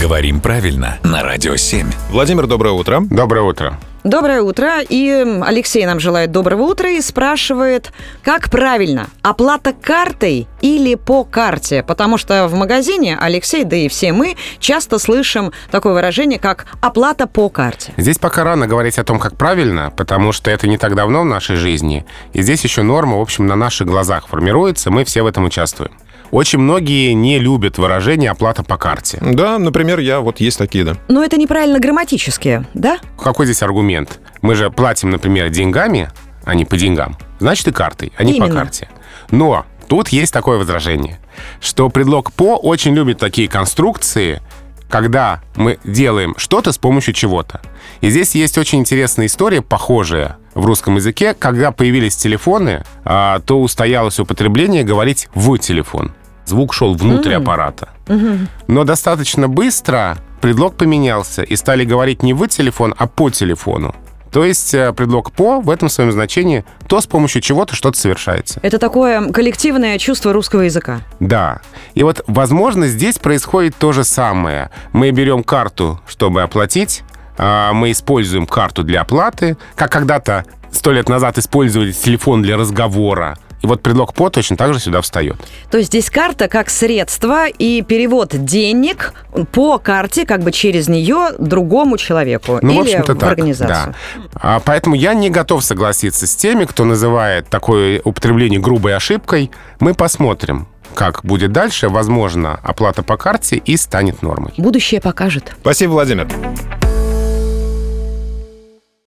Говорим правильно на Радио 7. Владимир, доброе утро. Доброе утро. Доброе утро. И Алексей нам желает доброго утра и спрашивает, как правильно, оплата картой или по карте? Потому что в магазине Алексей, да и все мы, часто слышим такое выражение, как оплата по карте. Здесь пока рано говорить о том, как правильно, потому что это не так давно в нашей жизни. И здесь еще норма, в общем, на наших глазах формируется, мы все в этом участвуем. Очень многие не любят выражение «оплата по карте». Да, например, я вот есть такие, да. Но это неправильно грамматически, да? Какой здесь аргумент? Мы же платим, например, деньгами, а не по деньгам. Значит, и картой, а не Именно. по карте. Но тут есть такое возражение, что предлог «по» очень любит такие конструкции, когда мы делаем что-то с помощью чего-то. И здесь есть очень интересная история, похожая в русском языке. Когда появились телефоны, а, то устоялось употребление говорить «в телефон». Звук шел внутрь аппарата. Но достаточно быстро предлог поменялся, и стали говорить не «в телефон», а «по телефону». То есть э, предлог «по» в этом своем значении то, с помощью чего-то что-то совершается. Это такое коллективное чувство русского языка. Да. И вот, возможно, здесь происходит то же самое. Мы берем карту, чтобы оплатить, а, мы используем карту для оплаты, как когда-то сто лет назад использовали телефон для разговора. И вот предлог «по» точно так же сюда встает. То есть здесь карта как средство и перевод денег по карте, как бы через нее другому человеку Ну, или в общем-то, так. организацию. Да. А, поэтому я не готов согласиться с теми, кто называет такое употребление грубой ошибкой. Мы посмотрим, как будет дальше. Возможно, оплата по карте и станет нормой. Будущее покажет. Спасибо, Владимир.